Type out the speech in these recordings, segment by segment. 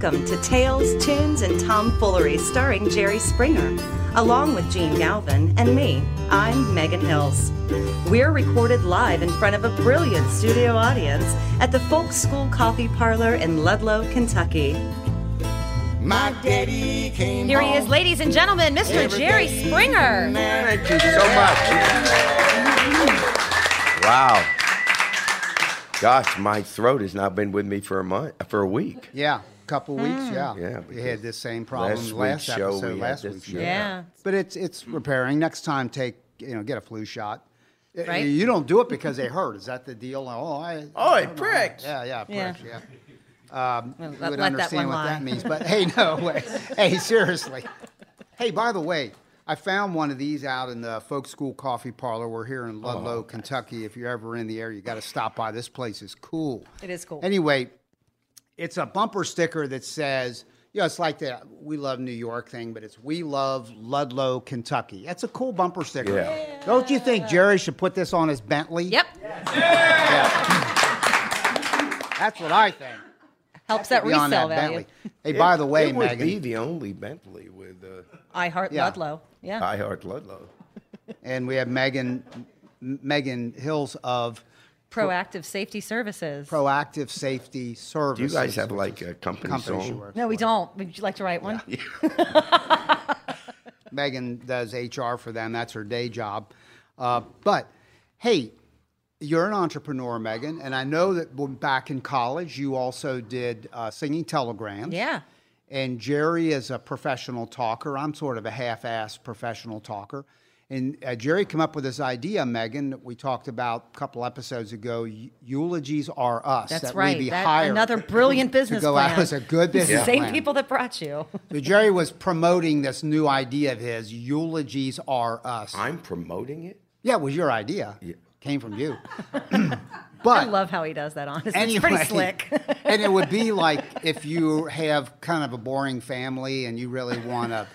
Welcome to Tales, Tunes, and Tomfoolery starring Jerry Springer, along with Jene Galvin and me. I'm Megan Hills. We're recorded live in front of a brilliant studio audience at the Folk School Coffee Parlor in Ludlow, Kentucky. My daddy came Here he is, ladies and gentlemen, Mr. Every Jerry. Springer. Thank you so much. Wow. Gosh, my throat has not been with me for a month, for a week. Yeah, a couple weeks. Yeah, Yeah, we had this same problem last last, week's show, episode, we last this- week's show. Yeah. but it's it's repairing. Next time, take you know get a flu shot. Right. You don't do it because they hurt. Is that the deal? Oh, I. Oh, I it don't know. pricks. Yeah, yeah, it Yeah. pricks, yeah. Um, Well, you let- would let that understand one what lie. that means, but hey, no way. Hey, seriously. Hey, by the way, I found one of these out in the Folk School Coffee Parlor. We're here in Ludlow, Kentucky. If you're ever in the area, you got to stop by. This place is cool. It is cool. Anyway, it's a bumper sticker that says, you know, it's like the "We Love New York" thing, but it's "We Love Ludlow, Kentucky." That's a cool bumper sticker. Yeah. Don't you think Jerry should put this on his Bentley? Yep. That's what I think. Helps that Be resale that value. Bentley. Hey, by the way, it would Megan, be the only Bentley with uh, I Heart Yeah. Ludlow. Yeah. I Heart Ludlow. and we have Megan, M- Megan Hills of Proactive Safety Services. Proactive Safety services. Do you Services. guys have like a company, company she song? works no, we for. don't. Would you like to write one? Megan does HR for them. That's her day job. Uh, but hey, you're an entrepreneur, Megan, and I know that when back in college you also did uh, singing telegrams. Yeah. And Jerry is a professional talker. I'm sort of a half-ass professional talker. And uh, Jerry came up with this idea, Megan, that we talked about a couple episodes ago. Eulogies are us. That's that right. We be That- hired another brilliant business to go plan. out as a good It's business the same plan. people that brought you. So Jerry was promoting this new idea of his. Eulogies are us. I'm promoting it. Yeah, it was your idea. Yeah. Came from you. But I love how he does that, honestly. anyway, It's pretty slick. and it would be like if you have kind of a boring family and you really want to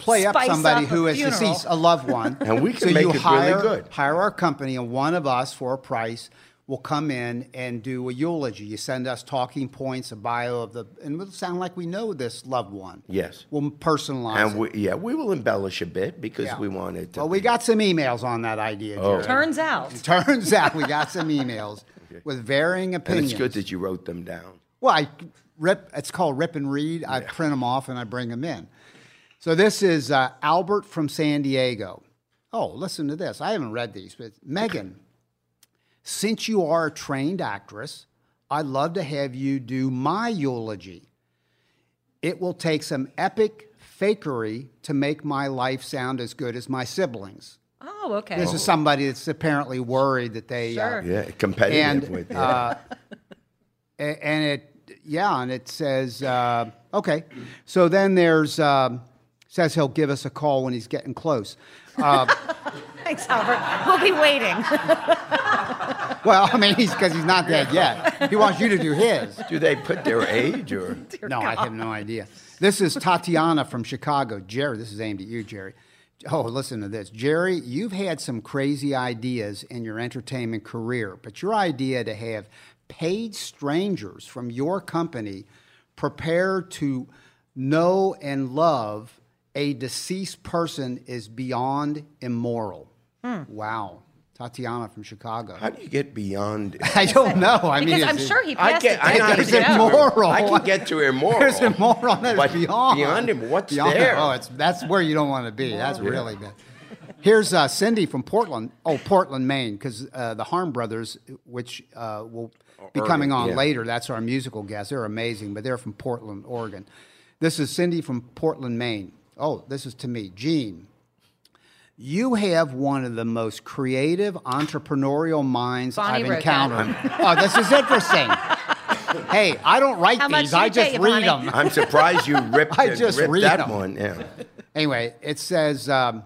play up somebody up a who is funeral. deceased, a loved one. And we can so make you it really hire, good. Hire our company, and one of us for a price will come in and do a eulogy. You send us talking points, a bio of the, and it'll sound like we know this loved one. Yes. We'll personalize And it. we, yeah, we will embellish a bit because Yeah. we want it to. Well, we got some emails on that idea, Oh. Jerry. Turns out. Turns out we got some emails with varying and opinions. it's good that you wrote them down. Well, I rip. It's called rip and read. I print them off and I bring them in. So this is uh, Albert from San Diego. Oh, listen to this. I haven't read these, but Megan, since you are a trained actress, I'd love to have you do my eulogy. It will take some epic fakery to make my life sound as good as my siblings. Oh, okay. This is somebody that's apparently worried that they. uh, Sure. Yeah, competitive and with. Yeah. uh, a- and it yeah and it says uh, okay so then there's um, says he'll give us a call when he's getting close uh, Thanks, Albert. We'll be waiting. well i mean he's because he's not dead yet he wants you to do his Do they put their age or? no i have no idea this is tatiana from chicago jerry this is aimed at you jerry Oh, listen to this. Jerry, you've had some crazy ideas in your entertainment career, but your idea to have paid strangers from your company prepare to know and love a deceased person is beyond immoral. Wow. Tatiana from Chicago. How do you get beyond? I don't know. I mean, I'm sure he I passed get. it I to know how to There's immoral. I can get to immoral. There's immoral that's But beyond. beyond him, what's Beyond- there? Oh, it's that's where you don't want to be. That's really bad. Here's uh, Cindy from Portland. Oh, Portland, Maine, because uh, the Harmed Brothers, which uh, will be coming on yeah. later. That's our musical guest. They're amazing, but they're from Portland, Oregon. This is Cindy from Portland, Maine. Oh, this is to me, Jene. You have one of the most creative entrepreneurial minds Bonnie I've encountered. oh, this is interesting. hey, I don't write How these. I just you, read Bonnie? them. I'm surprised you ripped, I just ripped read that 'em. one. Yeah. Anyway, it says, um,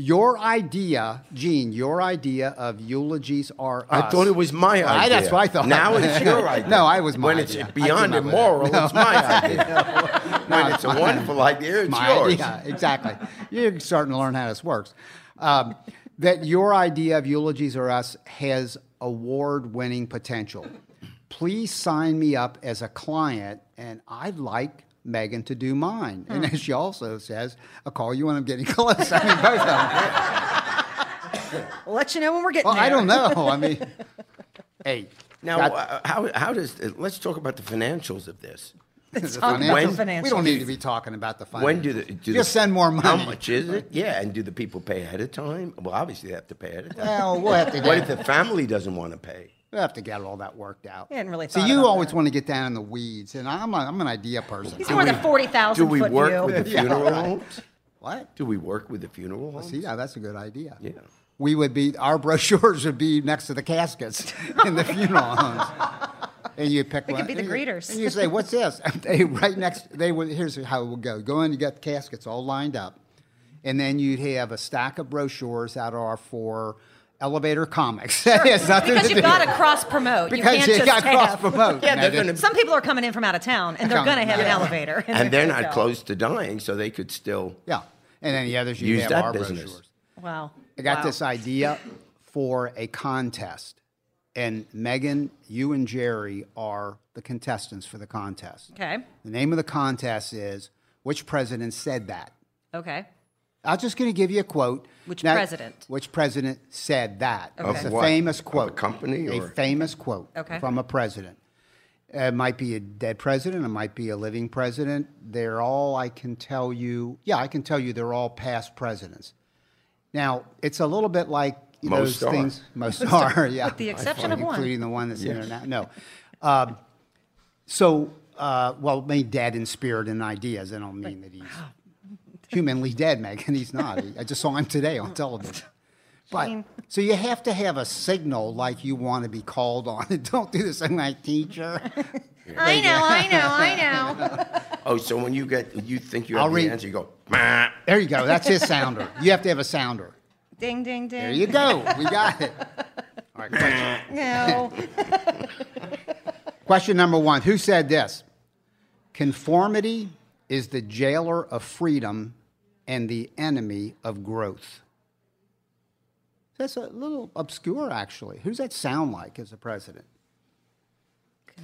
your idea, Jene, your idea of eulogies are I thought it was my idea. I- that's what I thought. Now it's your idea. No, I was my When idea. it's beyond with it. No. it's my idea. when it's a wonderful idea, it's my yours. idea. Exactly. You're starting to learn how this works. Um, that your idea of eulogies are us has award-winning potential. please sign me up as a client, and I'd like Megan to do mine. And Hmm. then she also says, I'll call you when I'm getting close. I mean, both of them. We'll let you know when we're getting Well, there. I don't know. I mean, hey. Now, uh, how, how does, uh, let's talk about the financials of this. the talk about financials- We don't need to be talking about the financials. When do the, do Just the- send more money. How much is it? Yeah, and do the people pay ahead of time? Well, obviously they have to pay ahead of time. Well, we'll have to what if the family doesn't want to pay? We'll have to get all that worked out. We hadn't really See, thought you about always that. want to get down in the weeds, and I'm, a, I'm an idea person. He's more than forty thousand. Do we foot work view. with the Yeah, funeral right. homes? What? Do we work with the funeral homes? See, yeah, that's a good idea. Yeah. We would be, our brochures would be next to the caskets in the funeral homes. And you pick We could be the and you- greeters. And you say, what's this? They right next, they would, here's how it would go. Go in, you got the caskets all lined up. And then you'd have a stack of brochures that are for elevator comics. It has nothing Because to you've got to cross promote. Because you can't you just got have- cross-promote. Yeah, they're gonna- some people are coming in from out of town, and they're going to have an elevator. And they're not close to dying, so they could still. Yeah. And then the others, you Use have that our business. brochures. Wow. I got Wow. this idea for a contest. And Megan, you and Jerry are the contestants for the contest. Okay. The name of the contest is Which President Said That? Okay. I'm just going to give you a quote. Which Now, president? Which president said that? Okay. It's a what? famous Of a quote. company A famous quote Okay. from a president. It might be a dead president. It might be a living president. They're all, I can tell you, yeah, I can tell you they're all past presidents. Now, it's a little bit like Most those are. things. Most are, yeah. With the exception of one. Including the one that's in there now. No. Um, so, uh, well, maybe dead in spirit and ideas. I don't mean that he's humanly dead, Megan. He's not. I just saw him today on television. But so you have to have a signal like you want to be called on. Don't do this thing like teacher. I know, I know, I know. Oh, so when you get, you think you have I'll the read- answer, you go, "Meh." There you go. That's his sounder. You have to have a sounder. ding, ding, ding. There you go. We got it. All right. Question, No. question number one. Who said this? Conformity is the jailer of freedom and the enemy of growth. That's a little obscure, actually. Who's that sound like as a president?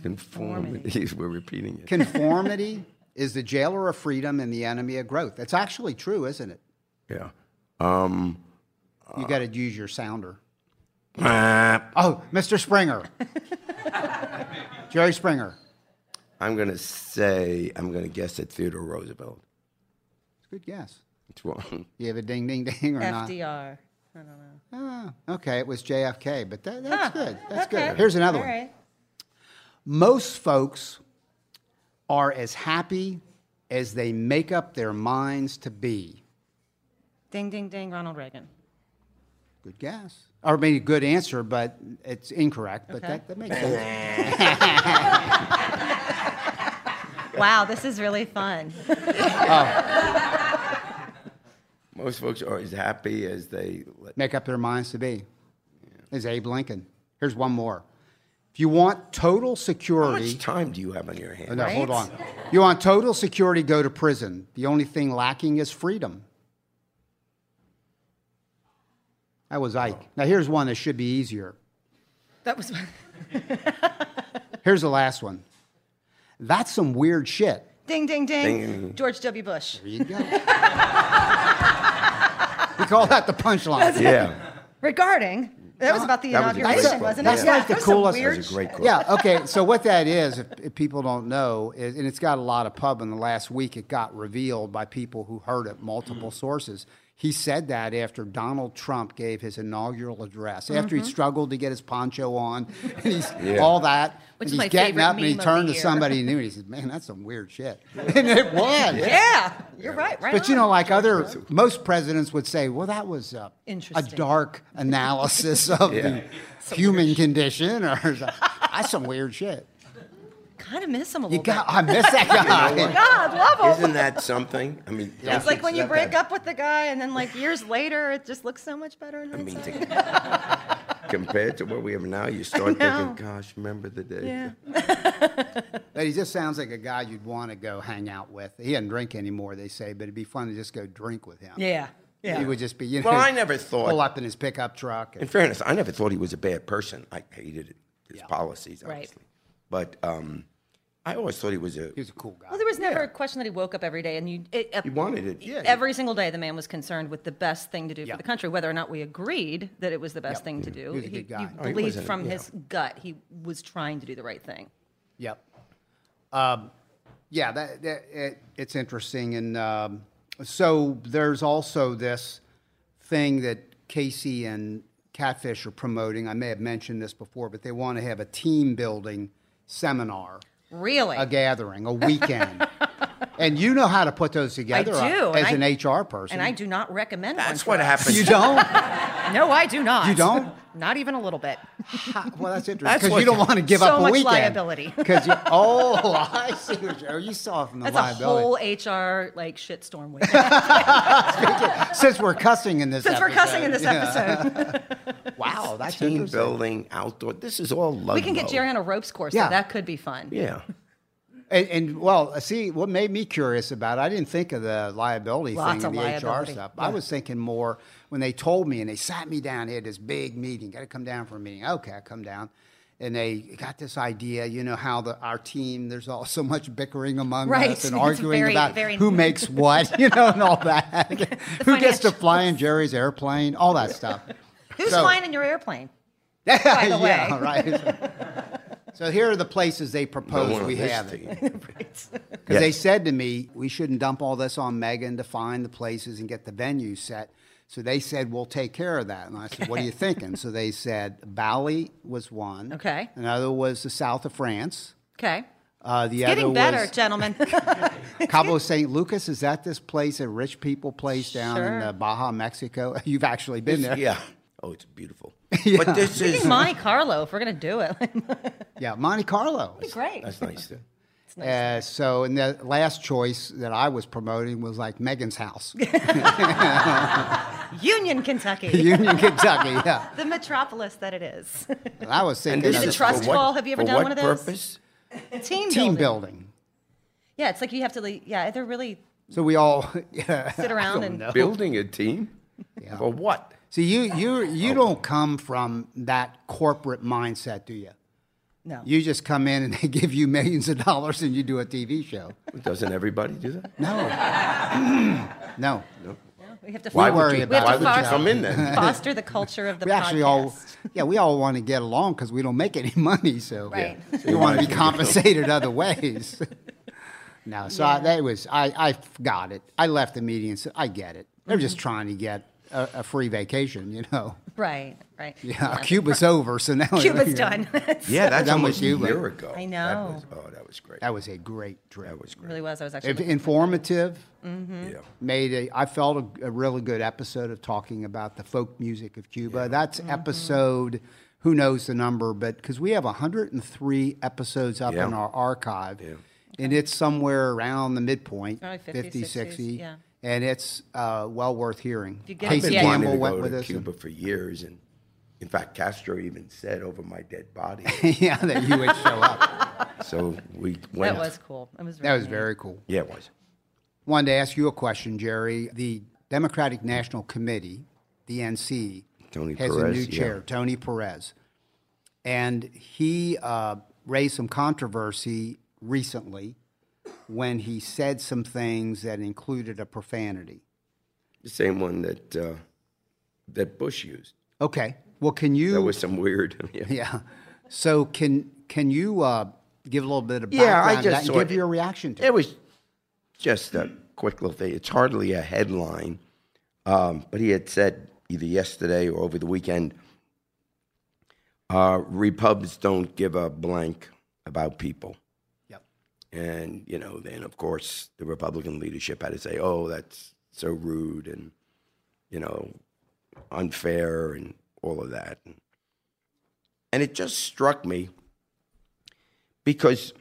conformity. We're repeating it. Conformity is the jailer of freedom and the enemy of growth. That's actually true, isn't it? Yeah. Um, You got to use your sounder. meh. Oh, Mr. Springer. Jerry Springer. I'm going to say, I'm going to guess at Theodore Roosevelt. It's a good guess. It's wrong. You have a ding, ding, ding or not? FDR. I don't know. Ah, okay, it was JFK, but that, that's Huh, good. That's okay. good. Here's another All one. right. Most folks are as happy as they make up their minds to be. Ding, ding, ding. Ronald Reagan. Good guess. Or maybe a good answer, but it's incorrect. But Okay. that, that makes sense. Wow, this is really fun. Most folks are as happy as they make up their minds to be. Is Abe Lincoln. Here's one more. If you want total security, How much time do you have on your Oh, hands? no, hold on. You want total security, go to prison. The only thing lacking is freedom. That was Ike. Oh. Now here's one that should be easier. That was. Here's the last one. That's some weird shit. Ding, ding, ding. Ding, ding, ding. George W. Bush. There you go. we call that the punchline. Yeah. Regarding. That was about the That was a great inauguration, quote. wasn't it? That's it? like the that was some coolest- Weird That's a great quote. Yeah, okay. So what that is, if, if people don't know, is, and it's got a lot of pub in the last week, it got revealed by people who heard it, multiple mm. sources. He said that after Donald Trump gave his inaugural address, after he struggled to get his poncho on, and he's Yeah. all that. Which and is he's getting up and he turned to year. somebody he knew and he said, Man, that's some weird shit. And it was. Yeah, you're right. Right. But you know, like other most presidents would say, well, that was a, a dark analysis of the human condition, or that's some weird shit. Kind of miss him a You little got, bit. I miss that guy. God, love him. Isn't that something? I mean, don't It's like when you that- break up with the guy, and then like years later, it just looks so much better I mean, to, compared to what we have now, you start know. thinking, gosh, remember the day? Yeah. But he just sounds like a guy you'd want to go hang out with. He doesn't drink anymore, they say, but it'd be fun to just go drink with him. Yeah. Yeah. He would just be, you know, Well, I never thought- pull up in his pickup truck. In fairness, I never thought he was a bad person. I hated his Yeah. policies, Right. obviously. But um, I always thought he was a. He was a cool guy. Well, there was never a question that he woke up every day and you. It, He wanted it. Yeah. Every single day, the man was concerned with the best thing to do Yeah. for the country, whether or not we agreed that it was the best Yep. thing to do. He was a good guy. You Oh, he believed wasn't- from yeah. his gut he was trying to do the right thing. Yep. Um, yeah, that, that it, it's interesting, and um, so there's also this thing that Casey and Catfish are promoting. I may have mentioned this before, but they want to have a team building seminar, Really? a gathering, a weekend. and you know how to put those together uh, do, and as I- an HR person. and I do not recommend one That's for what happens. You don't? No, I do not. You don't? Not even a little bit. Ha- well, that's interesting That's because what- you don't want to give So up a much weekend. liability. Because you, oh, I see what you, oh, you saw from the That's a liability. whole HR like shitstorm with Since we're cussing in this episode. Since we're cussing in this episode. episode. Wow, that's Team building, outdoor. This is all love. we can get Jerry on a ropes course. Yeah. So that could be fun. Yeah. And, and well, see, what made me curious about it, I didn't think of the liability Lots thing, and the liability. HR stuff. I was thinking more when they told me and they sat me down. They had this big meeting. Got to come down for a meeting. Okay, I come down. And they got this idea, you know, how the our team, there's all so much bickering among Right. us and It's arguing very- about very- who makes what, you know, and all that. who gets to fly in Jerry's airplane, all that stuff. Who's So- flying in your airplane? by the yeah, way. right. So here are the places they No propose we have it. Because Yes. they said to me, we shouldn't dump all this on Megan to find the places and get the venue set. So they said, we'll take care of that. And I said, what are you thinking? So they said, Bali was one. Okay. Another was the south of France. Okay. Uh, the Getting other better, was gentlemen. Cabo St. Lucas. Is that this place, a rich people place down in uh, Baja, Mexico? You've actually been there. Yeah. Oh, it's beautiful. Yeah. But this is. Monte Carlo, if we're gonna do it. Yeah, Monte Carlo. Great. That's nice too. Uh, so, and the last choice that I was promoting was like Megan's house, Union, Kentucky. Union, Kentucky. Yeah, the metropolis that it is. and I was And thinking this of the trust for what, fall? Have you ever done one of those? purpose? Team, team building. building. Yeah, it's like you have to. like, Yeah, they're really So we all yeah, sit around and Building a team? Yeah. For what? See you. You you oh. don't come from that corporate mindset, do you? no. You just come in and they give you millions of dollars and you do a TV show. Doesn't everybody do that? No, no. we have to. Why worry you, about why to would you foster- come in then? foster the culture of the We actually all, yeah, we all want to get along because we don't make any money. So Right. Yeah. we want to be compensated other ways. no, so I, that was I. I got it. I left the meeting and said, I get it. They're just trying to get a, a free vacation, you know. Right, right. Yeah, Cuba's over, so now Cuba's done. Yeah, that's Done with almost a year ago. I That know. was, oh, that was great. That was a great trip. That was great. really was. I was actually. If- looking- informative. Yeah. Made a. I felt a, a really good episode of talking about the folk music of Cuba. That's Mm-hmm. episode. Who knows the number? But because we have 103 episodes up Yeah. in our archive, Yeah. and it's somewhere around the midpoint, Probably 50, 50, 60s, 60, yeah. And it's uh, well worth hearing. you get- I've Casey been Yeah. wanting Campbell to went go with to us. and- Cuba for years, and in fact, Castro even said over my dead body. yeah, that you would show up. so we went. that was cool. It was. That was neat. very cool. Yeah, it was. Wanted to ask you a question, Jerry. The Democratic National Committee, the NC, Tony has a Perez, new yeah. chair, Tony Perez, and he uh, raised some controversy recently when he said some things that included a profanity. The same one that uh, that Bush used. Okay, well, can you? That was some weird. Yeah. yeah. So can can you uh, give a little bit of Yeah, background I just that and give it. your reaction to it? It was just a quick little thing. It's hardly a headline, um, but he had said either yesterday or over the weekend, uh, Repubs don't give a blank about people. And, you know, then of course the Republican leadership had to say, oh, that's so rude and, you know, unfair and all of that. And, and it just struck me because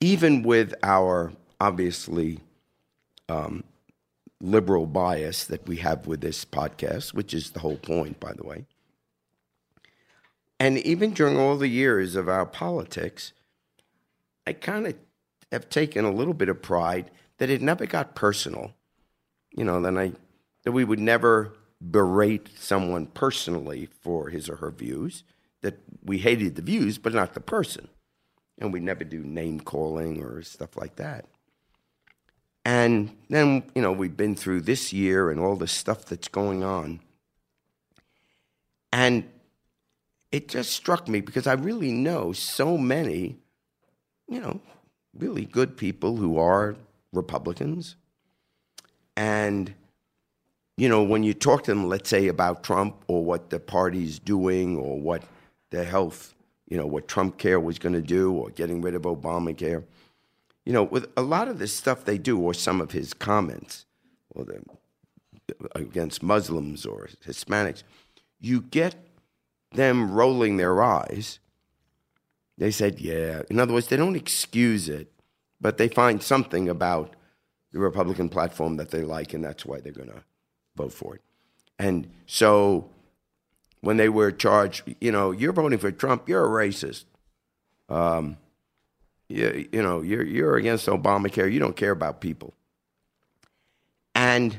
even with our obviously um, liberal bias that we have with this podcast, which is the whole point, by the way, and even during all the years of our politics, I kind of have taken a little bit of pride that it never got personal. You know, then I that we would never berate someone personally for his or her views. That we hated the views, but not the person. and we never do name calling or stuff like that. And then, you know, we've been through this year and all the stuff that's going on. And it just struck me because I really know so many, you know, really good people who are Republicans. And, you know, when you talk to them, let's say about Trump or what the party's doing or what the health, you know, what Trump care was going to do or getting rid of Obamacare, you know, with a lot of the stuff they do or some of his comments or the, against Muslims or Hispanics, you get them rolling their eyes. They said, yeah. In other words, they don't excuse it, but they find something about the Republican platform that they like, and that's why they're going to vote for it. And so when they were charged, you know, you're voting for Trump, you're a racist. Um, you, you know, you're, you're against Obamacare, you don't care about people. And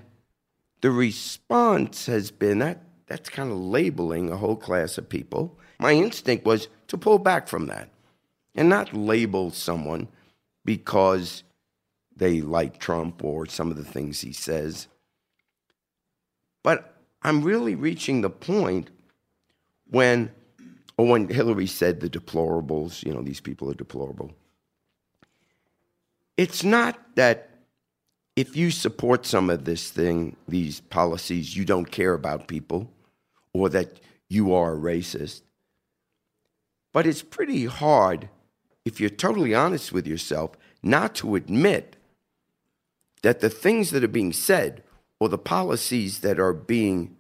the response has been that that's kind of labeling a whole class of people. My instinct was to pull back from that and not label someone because they like Trump or some of the things he says. But I'm really reaching the point when, or when Hillary said the deplorables, you know, these people are deplorable. It's not that if you support some of this thing, these policies, you don't care about people or that you are a racist. But it's pretty hard, if you're totally honest with yourself, not to admit that the things that are being said or the policies that are being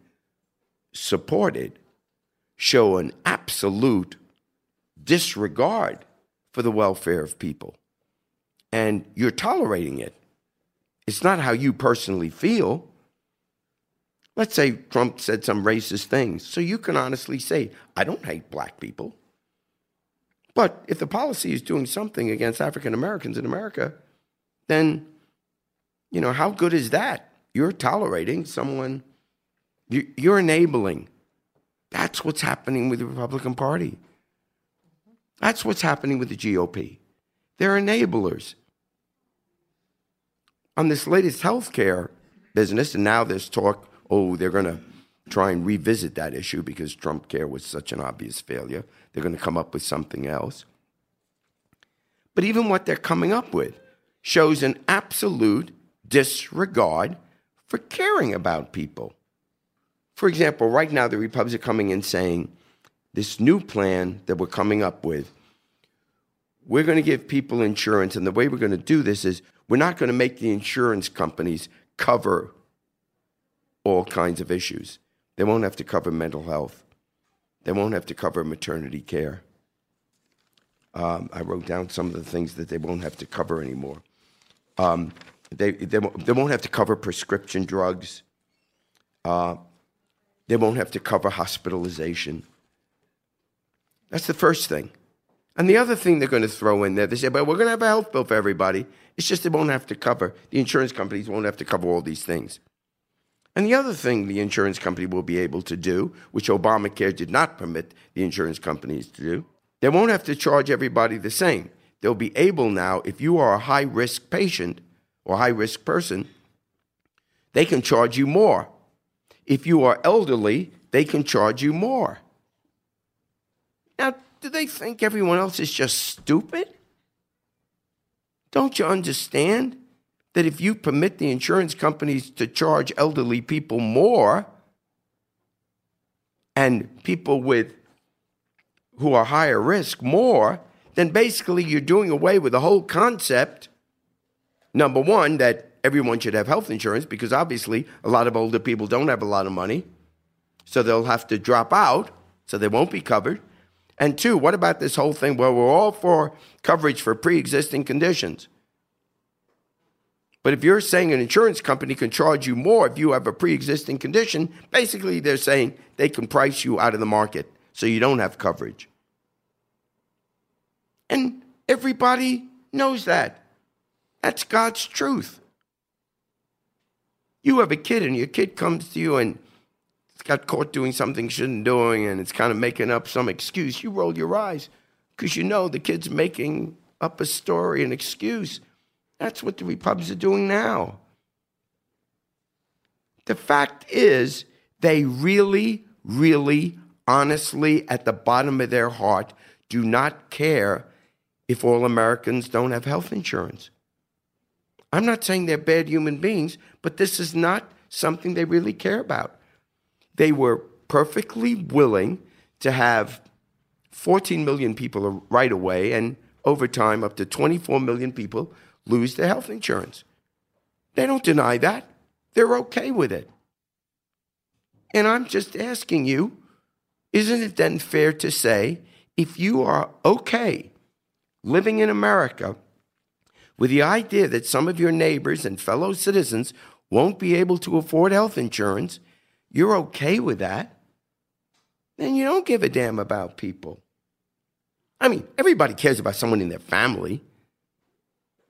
supported show an absolute disregard for the welfare of people. And you're tolerating it. It's not how you personally feel. Let's say Trump said some racist things. So you can honestly say, I don't hate black people. But if the policy is doing something against African Americans in America, then, you know, how good is that? You're tolerating someone, you're enabling. That's what's happening with the Republican Party. That's what's happening with the GOP. They're enablers. On this latest healthcare business, and now there's talk oh, they're going to try and revisit that issue because Trump care was such an obvious failure. They're going to come up with something else. But even what they're coming up with shows an absolute disregard for caring about people. For example, right now the Republicans are coming in saying this new plan that we're coming up with, we're going to give people insurance, and the way we're going to do this is we're not going to make the insurance companies cover all kinds of issues. They won't have to cover mental health. They won't have to cover maternity care. Um, I wrote down some of the things that they won't have to cover anymore. Um, they, they, they won't have to cover prescription drugs. Uh, they won't have to cover hospitalization. That's the first thing. And the other thing they're going to throw in there, they say, but we're going to have a health bill for everybody. It's just they won't have to cover, the insurance companies won't have to cover all these things. And the other thing the insurance company will be able to do, which Obamacare did not permit the insurance companies to do, they won't have to charge everybody the same. They'll be able now, if you are a high risk patient or high risk person, they can charge you more. If you are elderly, they can charge you more. Now, do they think everyone else is just stupid? Don't you understand? That if you permit the insurance companies to charge elderly people more and people with who are higher risk more, then basically you're doing away with the whole concept. Number one, that everyone should have health insurance because obviously a lot of older people don't have a lot of money. So they'll have to drop out, so they won't be covered. And two, what about this whole thing? Well, we're all for coverage for pre existing conditions. But if you're saying an insurance company can charge you more if you have a pre existing condition, basically they're saying they can price you out of the market so you don't have coverage. And everybody knows that. That's God's truth. You have a kid, and your kid comes to you and it's got caught doing something shouldn't doing, and it's kind of making up some excuse. You roll your eyes. because you know the kid's making up a story, an excuse. That's what the Republicans are doing now. The fact is, they really, really, honestly, at the bottom of their heart, do not care if all Americans don't have health insurance. I'm not saying they're bad human beings, but this is not something they really care about. They were perfectly willing to have 14 million people right away, and over time, up to 24 million people lose their health insurance. They don't deny that. They're okay with it. And I'm just asking you isn't it then fair to say if you are okay living in America with the idea that some of your neighbors and fellow citizens won't be able to afford health insurance, you're okay with that, then you don't give a damn about people. I mean, everybody cares about someone in their family.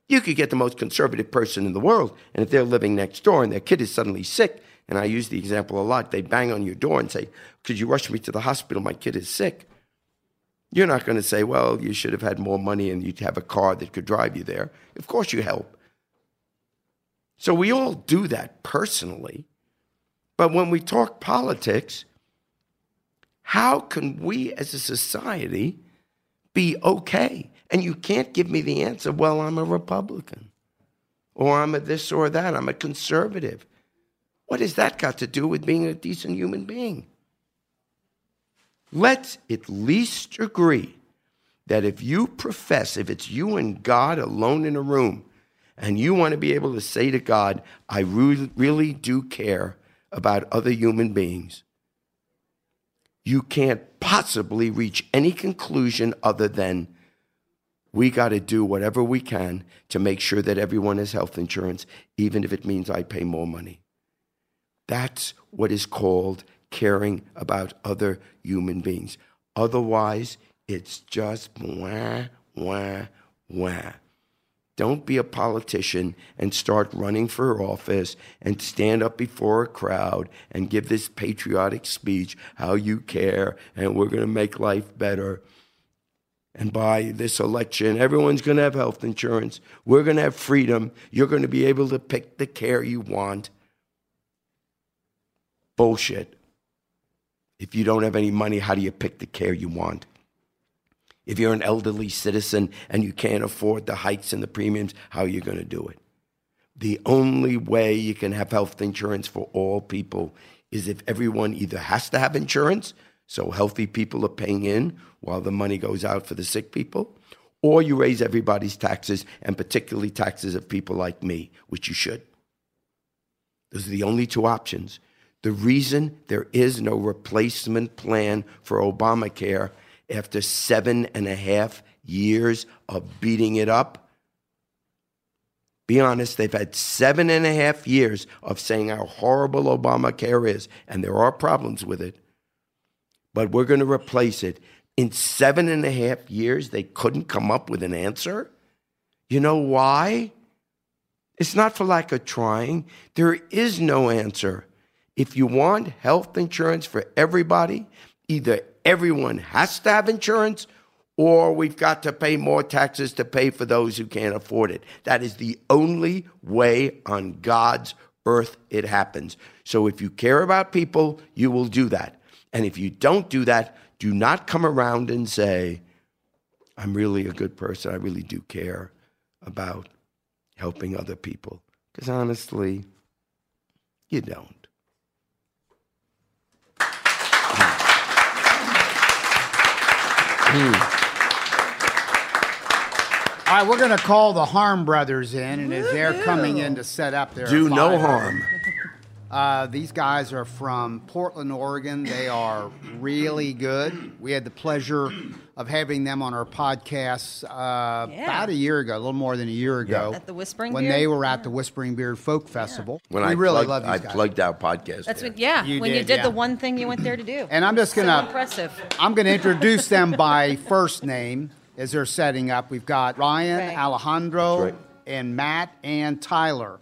You could get the most conservative person in the world, and if they're living next door and their kid is suddenly sick, and I use the example a lot, they bang on your door and say, Could you rush me to the hospital? My kid is sick. You're not going to say, Well, you should have had more money and you'd have a car that could drive you there. Of course, you help. So we all do that personally. But when we talk politics, how can we as a society be okay? And you can't give me the answer, well, I'm a Republican, or I'm a this or that, I'm a conservative. What has that got to do with being a decent human being? Let's at least agree that if you profess, if it's you and God alone in a room, and you want to be able to say to God, I really, really do care about other human beings, you can't possibly reach any conclusion other than we got to do whatever we can to make sure that everyone has health insurance, even if it means I pay more money. That's what is called caring about other human beings. Otherwise, it's just wah, wah, wah. Don't be a politician and start running for office and stand up before a crowd and give this patriotic speech how you care and we're going to make life better. And by this election, everyone's going to have health insurance. We're going to have freedom. You're going to be able to pick the care you want. Bullshit. If you don't have any money, how do you pick the care you want? If you're an elderly citizen and you can't afford the hikes and the premiums, how are you going to do it? The only way you can have health insurance for all people is if everyone either has to have insurance, so healthy people are paying in while the money goes out for the sick people, or you raise everybody's taxes, and particularly taxes of people like me, which you should. Those are the only two options. The reason there is no replacement plan for Obamacare after seven and a half years of beating it up? Be honest, they've had seven and a half years of saying how horrible Obamacare is, and there are problems with it. But we're going to replace it. In seven and a half years, they couldn't come up with an answer. You know why? It's not for lack of trying. There is no answer. If you want health insurance for everybody, either everyone has to have insurance or we've got to pay more taxes to pay for those who can't afford it. That is the only way on God's earth it happens. So if you care about people, you will do that. And if you don't do that, do not come around and say, I'm really a good person. I really do care about helping other people. Because honestly, you don't. Hmm. All right, we're going to call the Harmed brothers in, and as they're coming in to set up their Do no harm. Uh, these guys are from Portland, Oregon. They are really good. We had the pleasure of having them on our podcast uh, Yeah. about a year ago, a little more than a year ago. At the Whispering when Beard? they were at the Whispering Beard Folk Festival. When we I really plugged, love these I guys. plugged our podcast. That's there. what, yeah. You when you did, did yeah. the one thing you went there to do. And I'm just gonna impressive. I'm going to introduce them by first name as they're setting up. We've got Ryan, Right. Alejandro, right. and Matt and Tyler,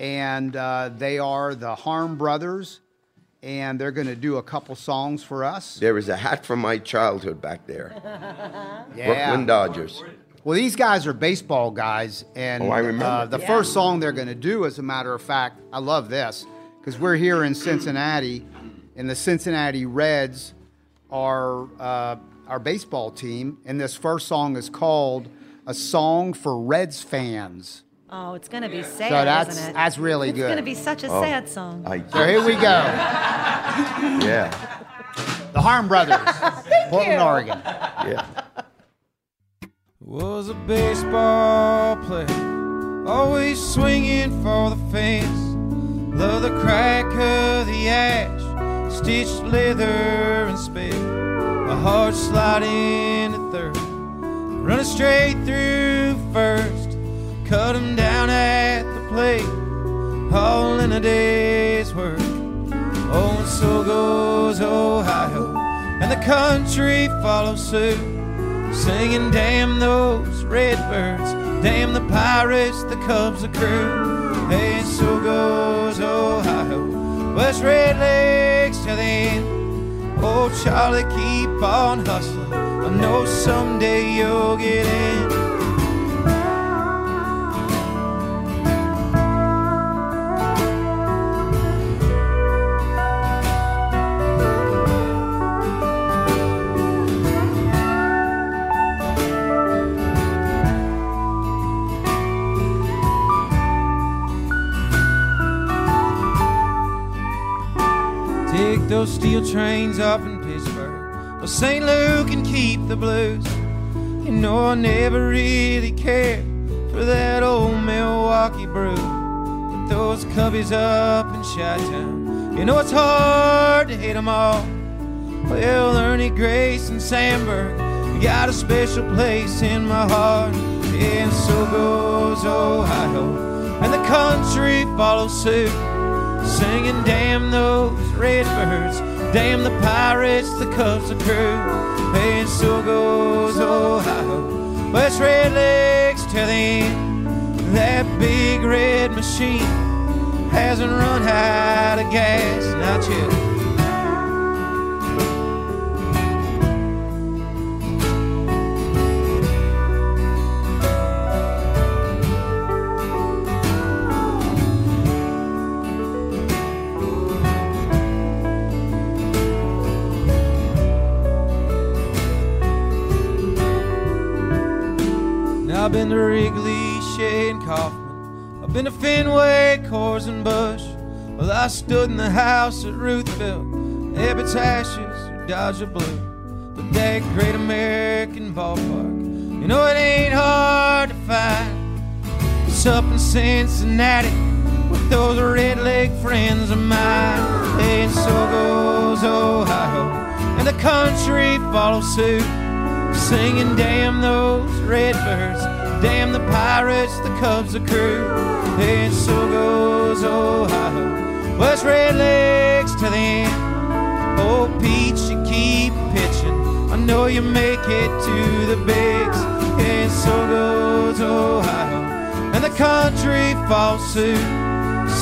and uh, they are the Harmed brothers. and they're going to do a couple songs for us. There is a hat from my childhood back there. Yeah. Brooklyn Dodgers. Well, these guys are baseball guys, and Oh, I remember. Uh, the first song they're going to do, as a matter of fact, I love this because we're here in Cincinnati, and the Cincinnati Reds are uh, our baseball team, and this first song is called "A Song for Reds Fans." Oh, it's going to be sad, that's- isn't it? that's really it's good. It's going to be such a Oh. sad song. I, So here we go, yeah, the Harmed Brothers, Portland, Oregon. yeah. was a baseball player, always swinging for the fence. Love the crack of the ash, stitched leather and spit. A hard slide into third, running straight through first. Cut him down at the plate, all in a day's work. Oh, and so goes Ohio, and the country follows suit. Singing damn those redbirds. Damn the pirates the cubs the crew. Hey and so goes ohio. West red legs to the end. Oh charlie keep on hustling. I know someday you'll get in those steel trains up in Pittsburgh. Well, St. Luke can keep the blues. You know, I never really cared for that old Milwaukee brew. But those cubbies up in Chi Town, you know, it's hard to hate 'em all. Well, Ernie Grace and Sandberg got a special place in my heart. And so goes Ohio, and the country follows suit singing damn those redbirds damn the pirates the cubs the crew. And so goes ohio west red legs to the end. That big red machine hasn't run out of gas not yet I've been to Wrigley, Shea, and Kauffman. I've been to Fenway, Coors, and Bush. Well, I stood in the house at Ruthville, Ebbets' Ashes, or Dodger Blue. But that great American ballpark, you know it ain't hard to find. It's up in Cincinnati with those red leg friends of mine. And so goes Ohio, and the country follows suit singing damn those redbirds damn the pirates the cubs the crew. And so goes ohio. West red legs to the end. Oh pete you keep pitching. I know you make it to the bigs. And so goes ohio. And the country falls suit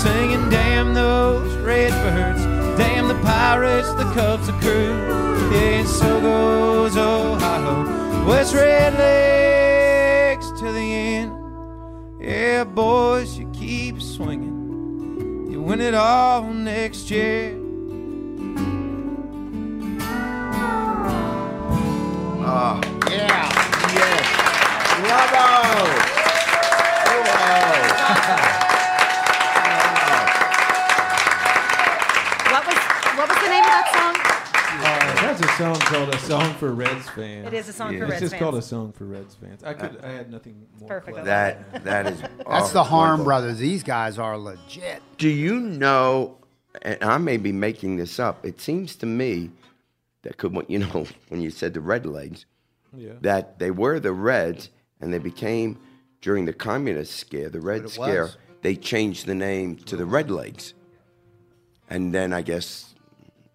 singing damn those redbirds. Damn the pirates the cubs the crew. And so goes ohio. West red end yeah boys you keep swinging. You win it all next year. Ah, yeah. What for Reds Fans." It is a song Yeah. for Reds fans. It's just called "A Song for Reds Fans." I could, I had nothing more. perfect. That that is. That's the Harm wonderful. Brothers. These guys are legit. Do you know? And I may be making this up. It seems to me that could what you know when you said the Red Legs, Yeah. that they were the Reds and they became during the communist scare, the Red Scare. was. They changed the name to the Red Legs, and then I guess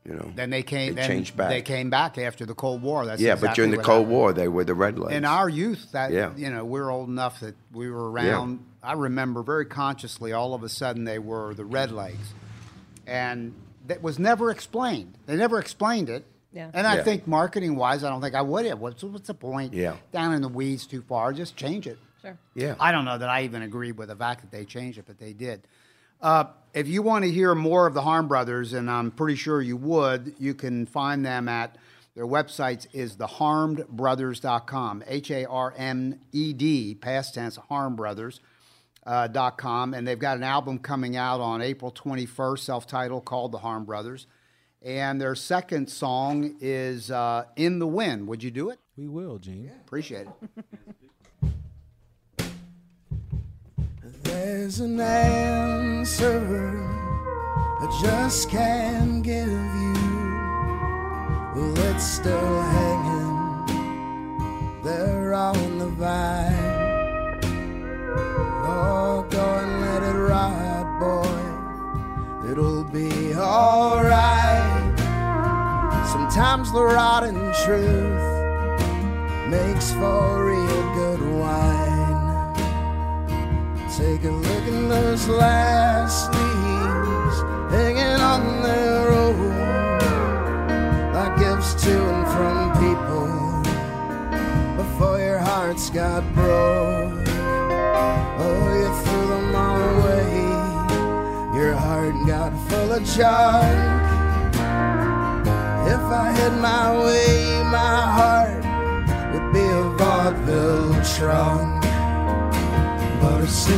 you know Then they came. They then changed back. They came back after the Cold War. That's yeah, but during the Cold happened. War, they were the Red Legs. In our youth, that Yeah. you know, we're old enough that we were around. I remember very consciously. All of a sudden, they were the Red Legs, and that was never explained. They never explained it. Yeah. And I Yeah. think marketing wise, I don't think I would have. What's, what's the point? Yeah. Down in the weeds too far, just change it. Sure. Yeah. I don't know that I even agree with the fact that they changed it, but they did. Uh, if you want to hear more of the Harmed Brothers, and I'm pretty sure you would, you can find them at their websites is theharmedbrothers.com, H A R M E D, past tense, Harmed Brothers. Uh, dot com, and they've got an album coming out on April 21st, self-titled, called The Harmed Brothers. And their second song is uh, "In the Wind." Would you do it? We will, Jene. Appreciate it. There's an answer I just can't give you. Well, it's still hanging there on the vine. Oh, go and let it ride, boy. It'll be alright. Sometimes the rotten truth makes for real good wine. Take a look at those last leaves hanging on the road like gifts to and from people before your hearts got broke. Oh, you threw them all away. Your heart got full of junk. If I had my way, my heart would be a vaudeville trunk but it's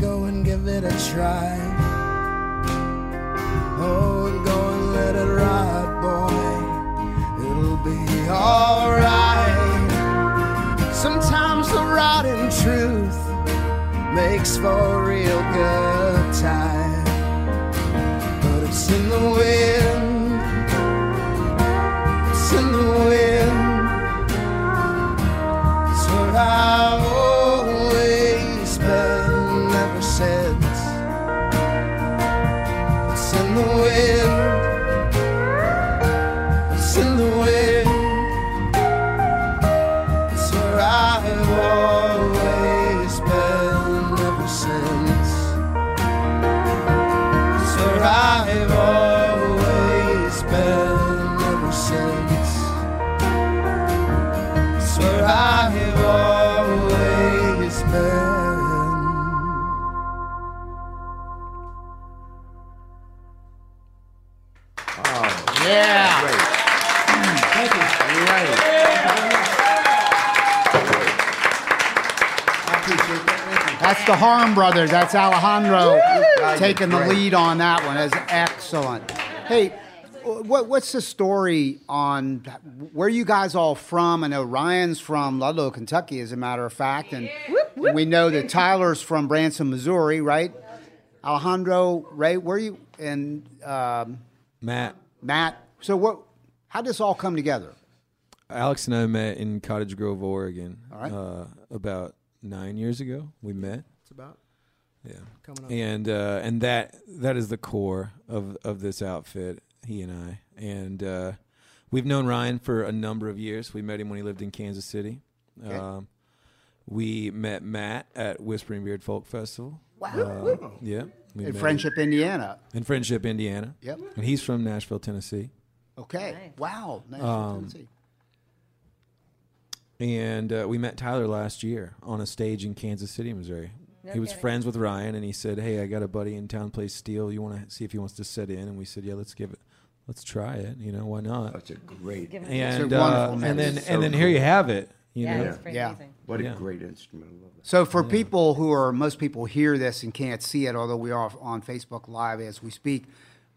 go and give it a try. Oh, go and let it ride, boy. It'll be alright. Sometimes the rotten truth makes for real good time but it's in the wind. That's the Harmed Brothers. That's Alejandro taking the lead on that one. That's excellent. Hey, what, what's the story on where you guys all from? I know Ryan's from Ludlow, Kentucky, as a matter of fact, and we know that Tyler's from Branson, Missouri, right? Alejandro, Ray, where you and um, Matt, Matt? So what? How did this all come together? Alex and I met in Cottage Grove, Oregon. All right. Uh, about nine years ago, we met. It's about Yeah. coming up. and uh, and that that is the core of of this outfit. He and I, and uh, we've known Ryan for a number of years. We met him when he lived in Kansas City. Okay. Um, we met Matt at Whispering Beard Folk Festival. Wow! yeah, we In met Friendship, Indiana. in Friendship, Indiana. Yep. and he's from Nashville, Tennessee. Okay. Nice. Wow. Nashville, Um, Tennessee. And uh, we met Tyler last year on a stage in Kansas City, Missouri. he was kidding. friends with Ryan, and he said, "Hey, I got a buddy in town plays steel. You want to see if he wants to sit in?" And we said, "Yeah, let's give it, let's try it. You know, why not?" That's a great. Give And a uh, and then mix. and then So here you have it. You yeah, know, it's pretty Yeah. amazing. What a Yeah. great instrument. I love that. So for people who are, most people hear this and can't see it, although we are on Facebook Live as we speak,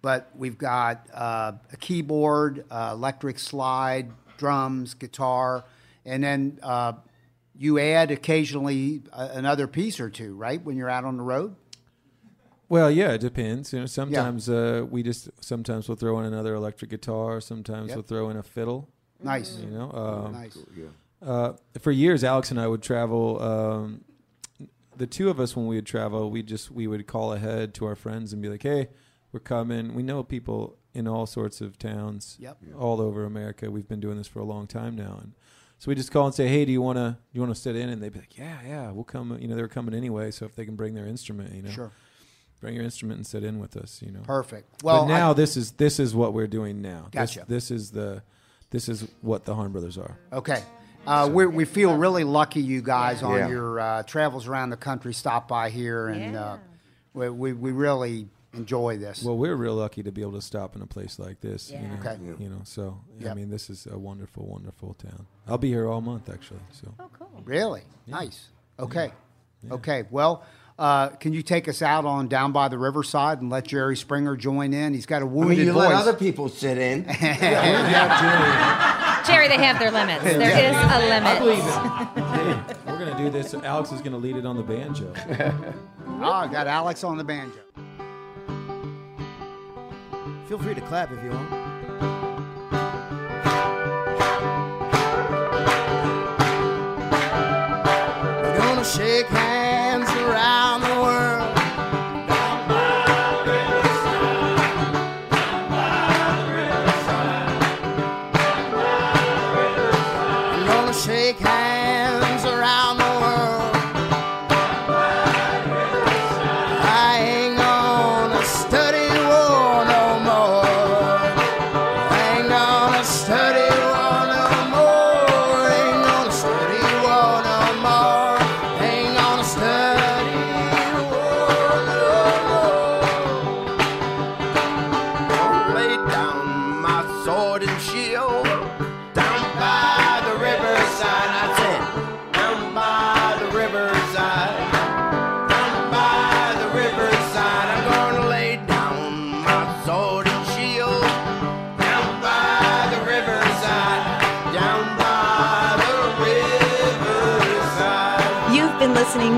but we've got uh, a keyboard, uh, electric slide, drums, guitar, and then uh, you add occasionally another piece or two, right? When you're out on the road. Well, yeah, it depends. You know, sometimes uh, we just sometimes we'll throw in another electric guitar. Sometimes Yep. we'll throw in a fiddle. Nice, You know, um, nice. uh, for years, Alex and I would travel. Um, the two of us, when we would travel, we just we would call ahead to our friends and be like, "Hey, we're coming." We know people in all sorts of towns, Yep. all over America. We've been doing this for a long time now, and so we just call and say, "Hey, do you want to do you want to sit in?" And they'd be like, "Yeah, yeah, we'll come." You know, they were coming anyway, so if they can bring their instrument, you know, Sure, bring your instrument and sit in with us. You know, perfect. Well, but now I- this is this is what we're doing now. This- Gotcha. This, is the this is what the Harmed Brothers are. Okay. Uh, we we feel really lucky you guys on Yeah. your uh, travels around the country stop by here, and uh, we, we, we really enjoy this. Well, we're real lucky to be able to stop in a place like this. You Yeah. know, Okay. you know. So I mean, this is a wonderful, wonderful town. I'll be here all month actually. So Oh, cool. really nice. Okay. Okay. Well, uh, can you take us out on down by the riverside and let Jerry Springer join in? He's got a wounded mean, you voice. let other people sit in. Jerry, they have their limits. There is a limit. hey, we're gonna do this. Alex is gonna lead it on the banjo. oh, I got Alex on the banjo. Feel free to clap if you want. We're gonna shake hands